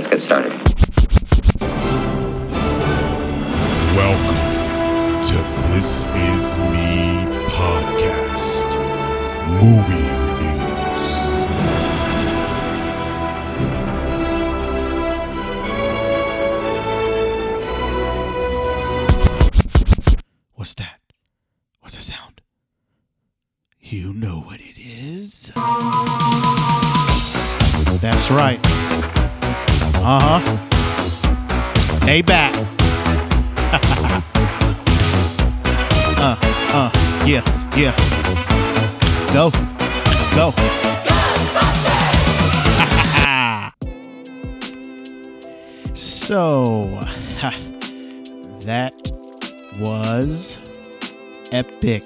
let's get started. Welcome to This Is Me podcast, movie reviews. What's that? What's the sound? You know what it is. That's right. Uh huh. Hey, back. uh, uh, yeah, yeah. Go, go. so, that was epic.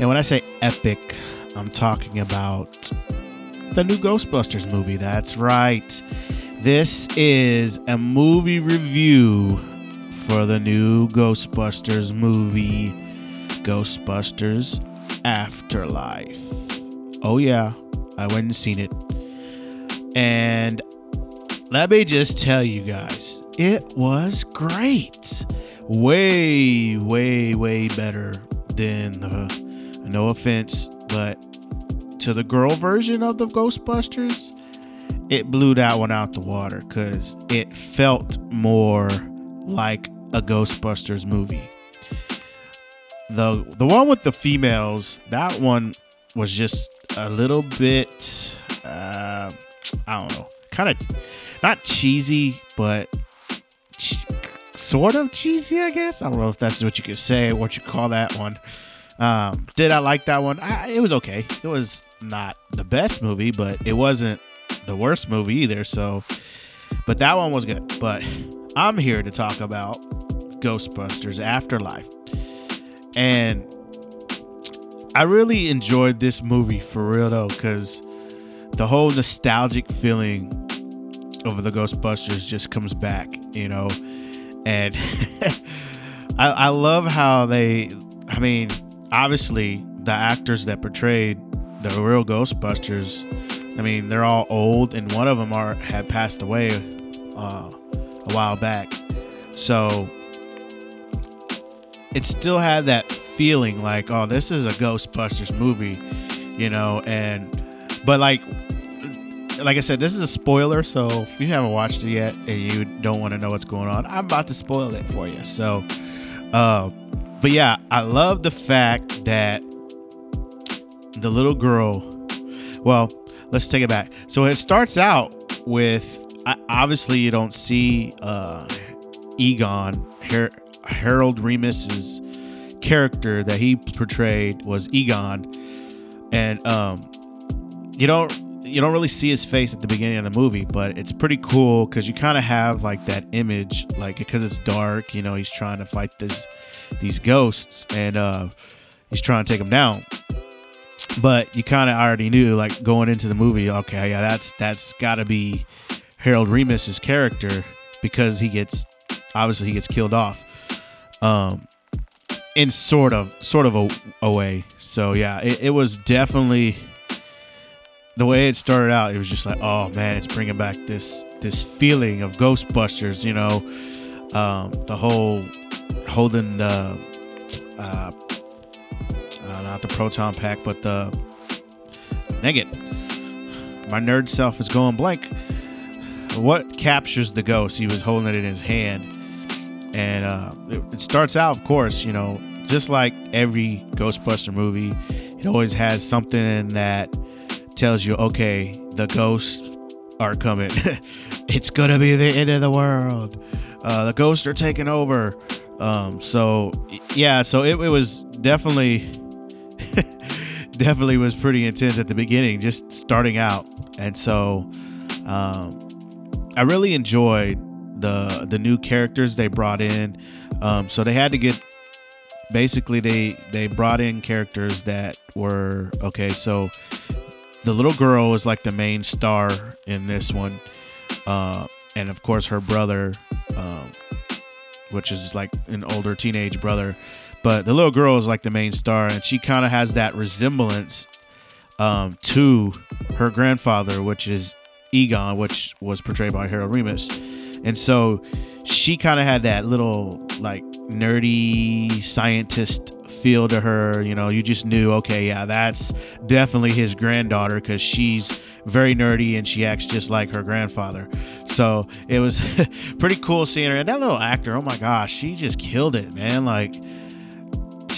And when I say epic, I'm talking about the new Ghostbusters movie. That's right. This is a movie review for the new Ghostbusters movie, Ghostbusters Afterlife. Oh, yeah, I went and seen it. And let me just tell you guys, it was great. Way, way, way better than the, no offense, but to the girl version of the Ghostbusters, it blew that one out the water because it felt more like a Ghostbusters movie. The the one with the females, that one was just a little bit uh, I don't know, kind of not cheesy, but sort of cheesy, I guess. I don't know if that's what you could say, what you call that one. Um, did I like that one? I, it was okay. It was not the best movie, but it wasn't the worst movie either. So, but that one was good. But I'm here to talk about Ghostbusters Afterlife. And I really enjoyed this movie for real though, because the whole nostalgic feeling of the Ghostbusters just comes back, you know. And I, I love how they, I mean, obviously the actors that portrayed the real Ghostbusters, I mean, they're all old, and one of them are had passed away uh, a while back. So it still had that feeling like, oh, this is a Ghostbusters movie, you know, and but like like I said, this is a spoiler, so if you haven't watched it yet and you don't want to know what's going on, I'm about to spoil it for you. So uh but yeah, I love the fact that the little girl well, let's take it back. So it starts out with obviously you don't see uh Egon Her- Harold Ramis's character that he portrayed was Egon, and um, you don't you don't really see his face at the beginning of the movie, but it's pretty cool because you kind of have like that image, like because it's dark. You know, he's trying to fight this these ghosts, and uh, he's trying to take them down. But you kind of already knew, like going into the movie, okay, yeah, that's that's got to be Harold Ramis's character because he gets obviously he gets killed off um in sort of sort of a, a way. So yeah it, it, was definitely the way it started out it was just like oh man it's bringing back this this feeling of ghostbusters you know? Um the whole holding the uh, not the proton pack but the Nugget my nerd self is going blank what captures the ghost he was holding it in his hand and uh, it, it, starts out, of course, you know, just like every Ghostbuster movie, it always has something that tells you, okay, the ghosts are coming. it's gonna be the end of the world. Uh, the ghosts are taking over. Um, so yeah, so it, it was definitely, definitely was pretty intense at the beginning, just starting out, and so um, I really enjoyed the the new characters they brought in. Um, so they had to get basically they they brought in characters that were okay. So the little girl is like the main star in this one, uh, and of course her brother, um, which is like an older teenage brother. But the little girl is like the main star, and she kind of has that resemblance um, to her grandfather, which is Egon, which was portrayed by Harold Ramis. And so she kind of had that little like nerdy scientist feel to her. You know, you just knew, okay, yeah, that's definitely his granddaughter because she's very nerdy and she acts just like her grandfather. So it was pretty cool seeing her. And that little actor, oh my gosh, she just killed it, man. Like,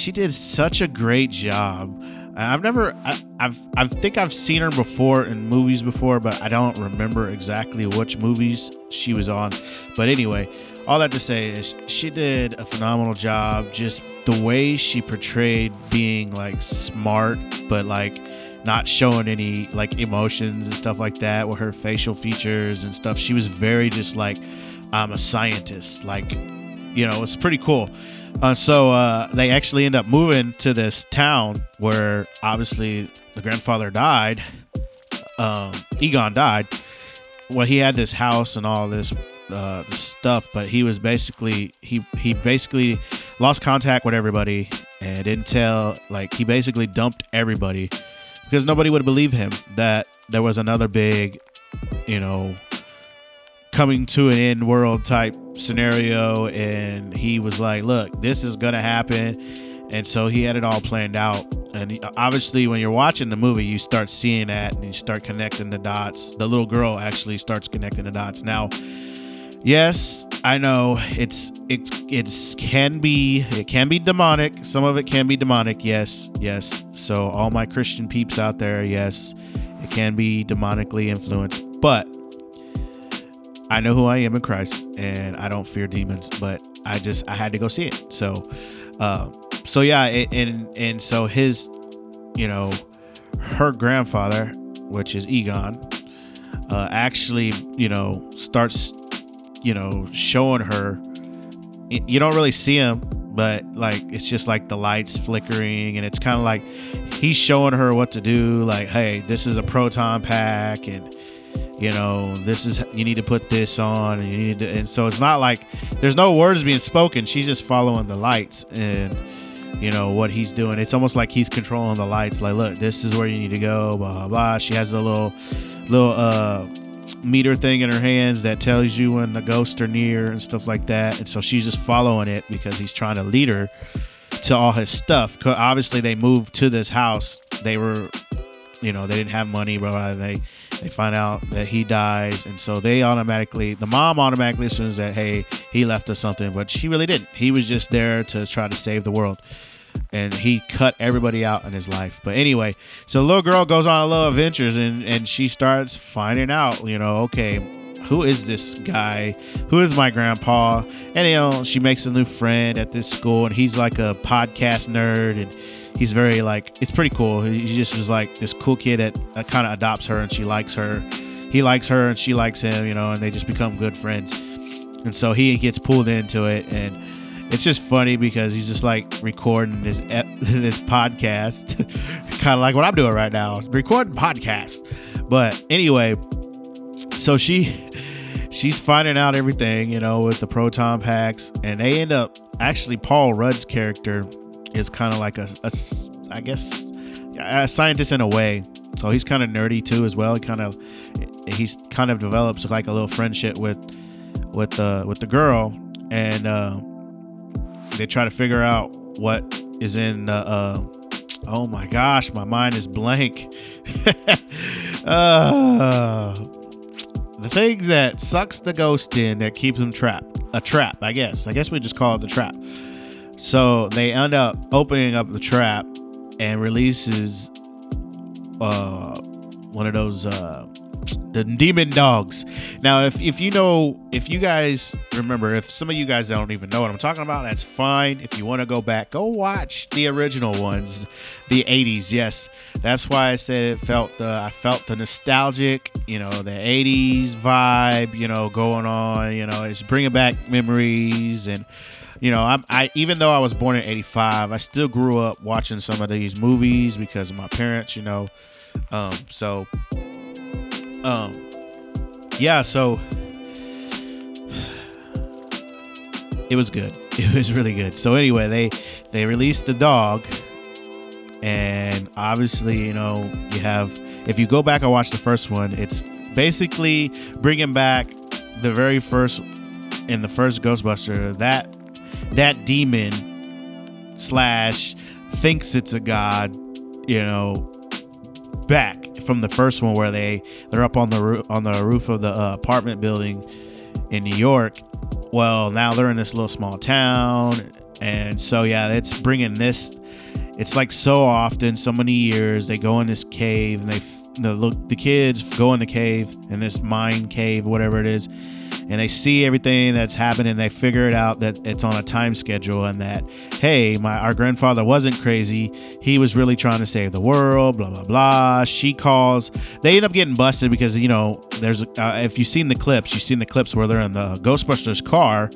she did such a great job. I've never, I, I've, I think I've seen her before in movies before, but I don't remember exactly which movies she was on. But anyway, all that to say is she did a phenomenal job. Just the way she portrayed being like smart, but like not showing any like emotions and stuff like that with her facial features and stuff. She was very just like, I'm a scientist. Like, you know, it's pretty cool. Uh, so uh, they actually end up moving to this town where obviously the grandfather died. Um, Egon died. Well, he had this house and all this uh, stuff, but he was basically he he basically lost contact with everybody and didn't tell like he basically dumped everybody because nobody would believe him that there was another big, you know, coming to an end world type scenario and he was like look this is gonna happen. And so he had it all planned out. And he, obviously when you're watching the movie you start seeing that and you start connecting the dots. The little girl actually starts connecting the dots. Now yes i know it's it's it's can be it can be demonic. Some of it can be demonic. Yes yes. So all my christian peeps out there yes it can be demonically influenced. But I know who I am in Christ, and I don't fear demons. But I just I had to go see it. So, uh, so yeah, and and so his, you know, her grandfather, which is Egon, uh, actually, you know, starts, you know, showing her. You don't really see him, but like it's just like the lights flickering, and it's kind of like he's showing her what to do. Like, hey, this is a proton pack, and you know this is you need to put this on and you need to and so it's not like there's no words being spoken. She's just following the lights and you know what he's doing. It's almost like he's controlling the lights. Like look this is where you need to go blah blah blah. She has a little little uh meter thing in her hands that tells you when the ghosts are near and stuff like that. And so she's just following it because he's trying to lead her to all his stuff. Cause obviously they moved to this house. They were you know they didn't have money blah, they they find out that he dies and so they automatically the mom automatically assumes that hey he left us something but she really didn't. He was just there to try to save the world and he cut everybody out in his life. But anyway so little girl goes on a little adventures and and she starts finding out you know okay who is this guy? Who is my grandpa? And you know, she makes a new friend at this school, and he's like a podcast nerd, and he's very like it's pretty cool. He just was like this cool kid that, that kind of adopts her and she likes her. He likes her and she likes him, you know, and they just become good friends. And so he gets pulled into it and it's just funny because he's just like recording this this podcast, kind of like what I'm doing right now, recording podcast. But anyway, so she she's finding out everything, you know, with the proton packs, and they end up actually Paul Rudd's character is kind of like a, a, I guess, a scientist in a way. So he's kind of nerdy too as well. He kind of, he's kind of develops like a little friendship with, with the with the girl, and uh, they try to figure out what is in the. Uh, oh my gosh, my mind is blank. uh, the thing that sucks the ghost in that keeps them trapped. A trap, I guess. I guess we just call it the trap. So they end up opening up the trap and releases uh, one of those uh, the demon dogs. Now, if if you know, if you guys remember, if some of you guys don't even know what I'm talking about, that's fine. If you want to go back, go watch the original ones, the 80s. Yes, that's why I said it felt the I felt the nostalgic, you know, the 80s vibe, you know, going on. You know, it's bringing back memories and you know, I'm, I even though I was born in '85, I still grew up watching some of these movies because of my parents. You know, um, so, um, yeah, so it was good. It was really good. So anyway, they they released the dog, and obviously, you know, you have if you go back and watch the first one, it's basically bringing back the very first in the first Ghostbuster that that demon slash thinks it's a god, you know, back from the first one where they they're up on the roof on the roof of the uh, apartment building in New York. Well, now they're in this little small town, and so yeah, it's bringing this. It's like so often, so many years they go in this cave and they the look the kids go in the cave in this mine cave, whatever it is and they see everything that's happening. They figure it out that it's on a time schedule and that hey, my our grandfather wasn't crazy. He was really trying to save the world. Blah blah blah. She calls. They end up getting busted because you know there's uh, if you've seen the clips, you've seen the clips where they're in the Ghostbusters car.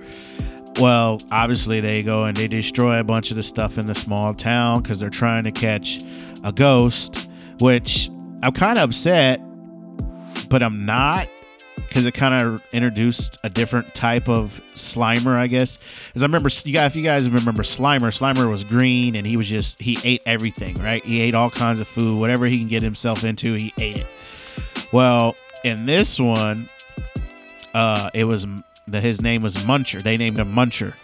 Well, obviously they go and they destroy a bunch of the stuff in the small town because they're trying to catch a ghost, which I'm kind of upset, but I'm not because it kind of introduced a different type of Slimer, I guess. Because I remember, you guys, if you guys remember Slimer, Slimer was green and he was just he ate everything, right? He ate all kinds of food, whatever he can get himself into, he ate it. Well, in this one, uh, it was that his name was Muncher. They named him Muncher.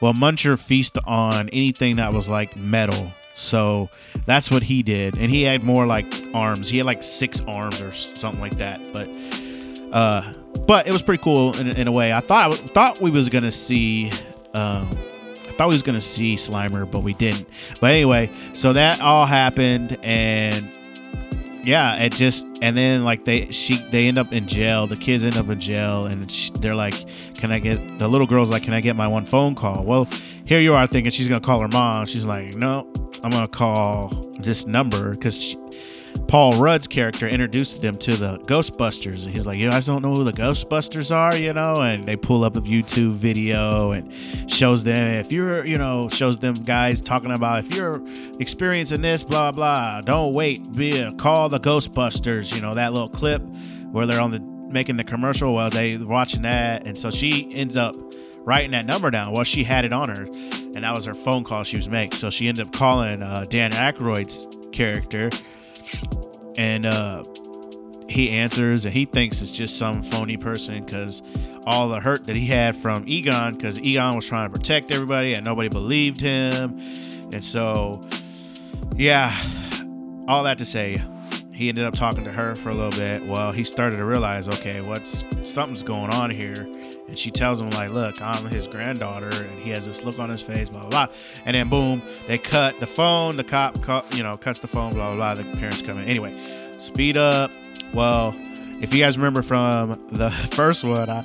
Well, Muncher feast on anything that was like metal. So that's what he did, and he had more like arms. He had like six arms or something like that. But uh, but it was pretty cool in, in a way. I thought I thought we was gonna see. Um, I thought we was gonna see Slimer, but we didn't. But anyway, so that all happened, and yeah, it just and then like they she they end up in jail. The kids end up in jail, and she, they're like, "Can I get the little girl's like, can I get my one phone call?" Well, here you are thinking she's gonna call her mom. She's like, "No, I'm gonna call this number because Paul Rudd's character introduced them to the Ghostbusters. He's like, You guys don't know who the Ghostbusters are, you know? And they pull up a YouTube video and shows them, if you're, you know, shows them guys talking about if you're experiencing this, blah, blah, don't wait, be a, call the Ghostbusters, you know, that little clip where they're on the making the commercial while they watching that. And so she ends up writing that number down. Well, she had it on her, and that was her phone call she was making. So she ended up calling uh, Dan Aykroyd's character and uh, he answers and he thinks it's just some phony person because all the hurt that he had from Egon because Egon was trying to protect everybody and nobody believed him. And so, yeah, all that to say, he ended up talking to her for a little bit. Well, he started to realize, okay, what's something's going on here. And she tells him, like, look, I'm his granddaughter. And he has this look on his face, blah, blah, blah. And then, boom, they cut the phone. The cop, you know, cuts the phone, blah, blah, blah. The parents come in. Anyway, speed up. Well, if you guys remember from the first one, I,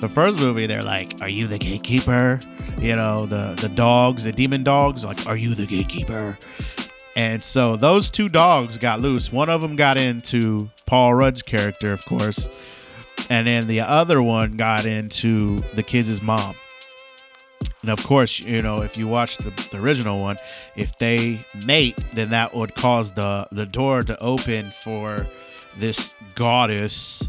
the first movie, they're like, "Are you the gatekeeper?" You know, the the dogs, the demon dogs, like, "Are you the gatekeeper?" And so those two dogs got loose. One of them got into Paul Rudd's character, of course, and then the other one got into the kids' mom. And of course, you know, if you watch the, the, original one, if they mate, then that would cause the the door to open for this goddess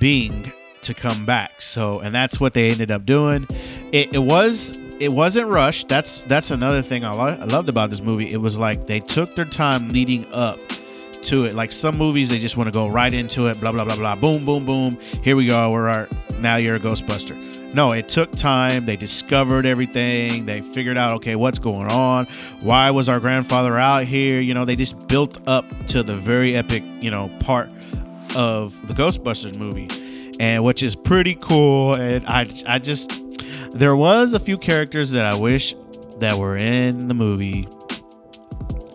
being to come back. So, and that's what they ended up doing. It, it was it wasn't rushed. That's that's another thing I, lo- I loved about this movie. It was like they took their time leading up to it. Like some movies, they just want to go right into it. Blah blah blah blah. Boom boom boom. Here we go. We're our, now you're a Ghostbuster. No, it took time. They discovered everything. They figured out, okay, what's going on? Why was our grandfather out here? You know, they just built up to the very epic, you know, part of the Ghostbusters movie, and which is pretty cool. And I, I just there was a few characters that I wish that were in the movie,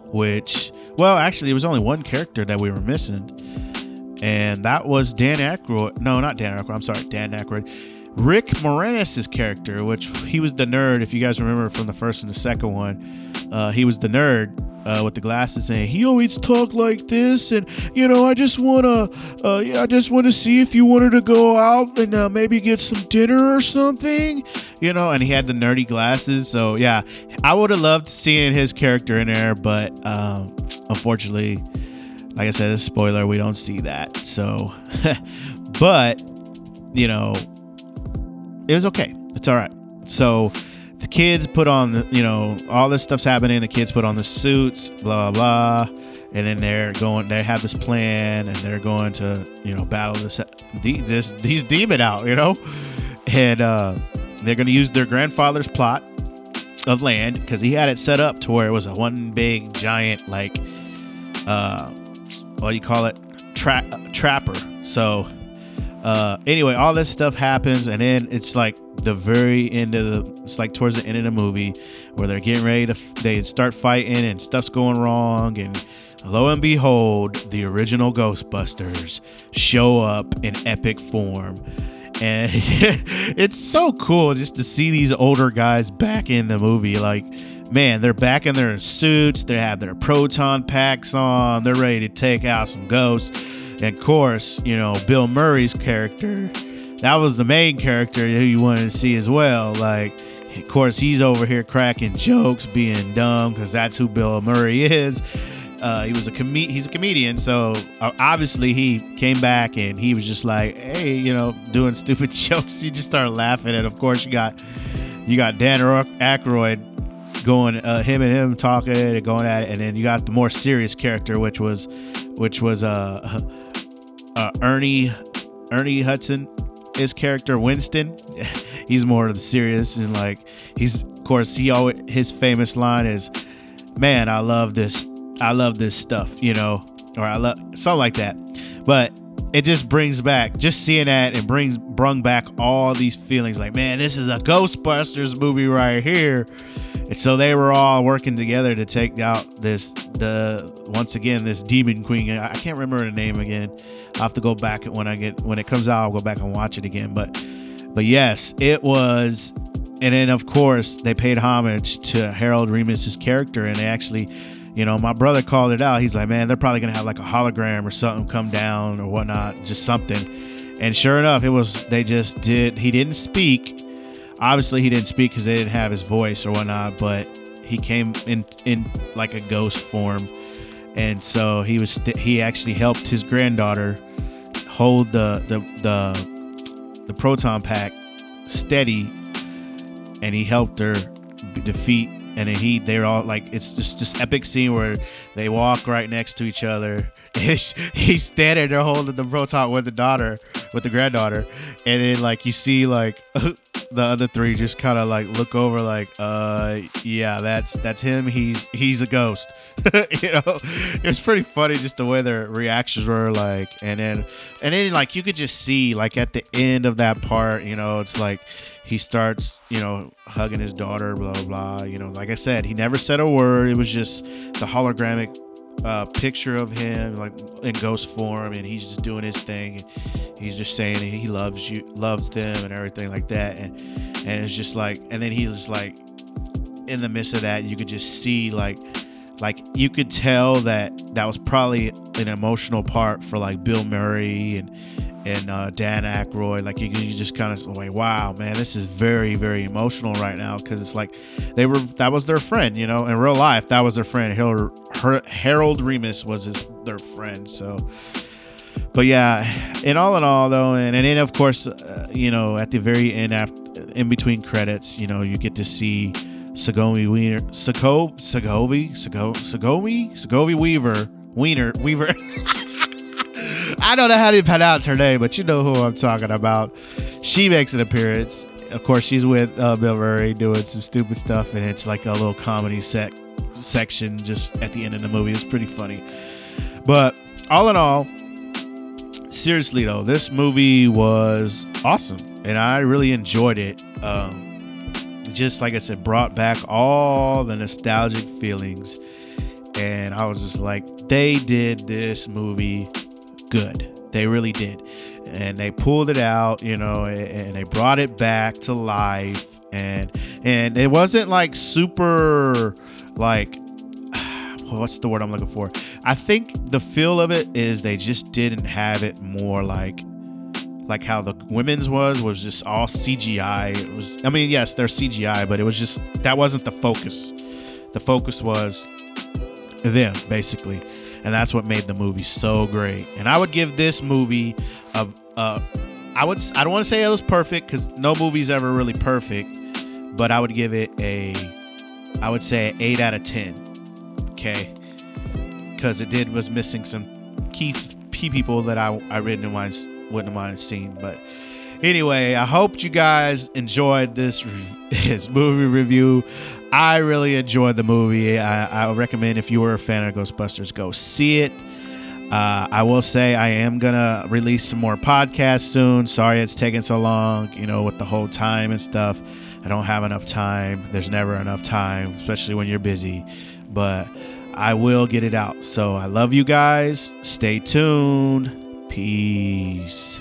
which, well, actually, it was only one character that we were missing, and that was Dan Aykroyd. No, not Dan Aykroyd. I'm sorry, Dan Aykroyd. Rick Moranis' character, which he was the nerd, if you guys remember from the first and the second one, uh, he was the nerd uh, with the glasses saying he always talked like this and you know i just want to uh, i just want to see if you wanted to go out and uh, maybe get some dinner or something you know and he had the nerdy glasses so yeah. I would have loved seeing his character in there but um, unfortunately like i said a spoiler we don't see that so but you know it was okay it's all right. So the kids put on the, you know, all this stuff's happening. The kids put on the suits, blah, blah. And then they're going, they have this plan and they're going to, you know, battle this, this, these demon out, you know? And uh, they're going to use their grandfather's plot of land because he had it set up to where it was a one big giant, like, uh, what do you call it? Tra- trapper. So, uh, anyway, all this stuff happens, and then it's like the very end of the it's like towards the end of the movie where they're getting ready to they start fighting and stuff's going wrong and lo and behold the original ghostbusters show up in epic form. And it's so cool just to see these older guys back in the movie like man they're back in their suits they have their proton packs on they're ready to take out some ghosts and of course you know bill murray's character that was the main character who you wanted to see as well. Like, of course, he's over here cracking jokes, being dumb, because that's who Bill Murray is. Uh, he was a com- he's a comedian, so uh, obviously he came back and he was just like, hey, you know, doing stupid jokes. He just started laughing, and of course you got you got Dan Aykroyd going, uh, him and him talking and going at it, and then you got the more serious character, which was which was uh, uh Ernie Ernie Hudson his character Winston, he's more of the serious and like he's of course he always his famous line is, "Man, I love this. I love this stuff," you know, or I love something like that. But it just brings back just seeing that it brings brung back all these feelings like, man, this is a Ghostbusters movie right here. And so they were all working together to take out this the once again this demon queen. I can't remember the name again. I'll have to go back when I get when it comes out. I'll go back and watch it again. But but yes, it was. And then of course they paid homage to Harold Ramis's character, and they actually, you know, my brother called it out. He's like, man, they're probably gonna have like a hologram or something come down or whatnot, just something. And sure enough, it was. They just did. He didn't speak obviously he didn't speak because they didn't have his voice or whatnot, but he came in in like a ghost form, and so he was st- he actually helped his granddaughter hold the the the the proton pack steady, and he helped her defeat. And then he, they're all like, it's just this epic scene where they walk right next to each other. He's standing there holding the proton with the daughter, with the granddaughter, and then like you see like the other three just kind of like look over like uh yeah that's that's him. He's he's a ghost. You know? It's pretty funny just the way their reactions were like and then and then like you could just see like at the end of that part you know it's like he starts you know hugging his daughter blah blah blah you know. Like i said he never said a word. It was just the hologramic uh, picture of him like in ghost form and he's just doing his thing he's just saying he loves you loves them and everything like that and and it's just like and then he was like in the midst of that you could just see like like you could tell that that was probably an emotional part for like Bill Murray and and uh, Dan Aykroyd. Like you, you just kind of like, wow, man, this is very, very emotional right now because it's like they were that was their friend, you know, in real life that was their friend. Harold, Harold Ramis was his their friend. So, but yeah, in all in all though, and, and then of course, uh, you know, at the very end, after in between credits, you know, you get to see. Sigourney Weaver, Sigovi, Sigov, Sigourney, Sigourney Weaver, Wiener, Weaver. I don't know how to pronounce her name, but you know who I'm talking about. She makes an appearance. Of course, she's with uh, Bill Murray doing some stupid stuff, and it's like a little comedy set section just at the end of the movie. It's pretty funny. But all in all, seriously though, this movie was awesome, and I really enjoyed it. Um, just like I said, brought back all the nostalgic feelings, and I was just like, they did this movie good. They really did. And they pulled it out, you know, and they brought it back to life. And and it wasn't like super like what's the word I'm looking for? I think the feel of it is they just didn't have it more like like how the women's was was just all CGI. It was I mean, yes, they're CGI, but it was just that wasn't the focus. The focus was them basically and that's what made the movie so great. And I would give this movie a, uh, I would I don't want to say it was perfect because no movie's ever really perfect, but I would give it a, I would say eight out of ten. Okay, because it did was missing some key key people that I I wouldn't mind wouldn't have mind seeing, but. Anyway, I hope you guys enjoyed this this movie review. I really enjoyed the movie. I, I recommend if you were a fan of Ghostbusters, go see it. Uh, I will say I am gonna release some more podcasts soon. Sorry it's taking so long, you know, with the whole time and stuff. I don't have enough time. There's never enough time, especially when you're busy. But I will get it out. So I love you guys. Stay tuned. Peace.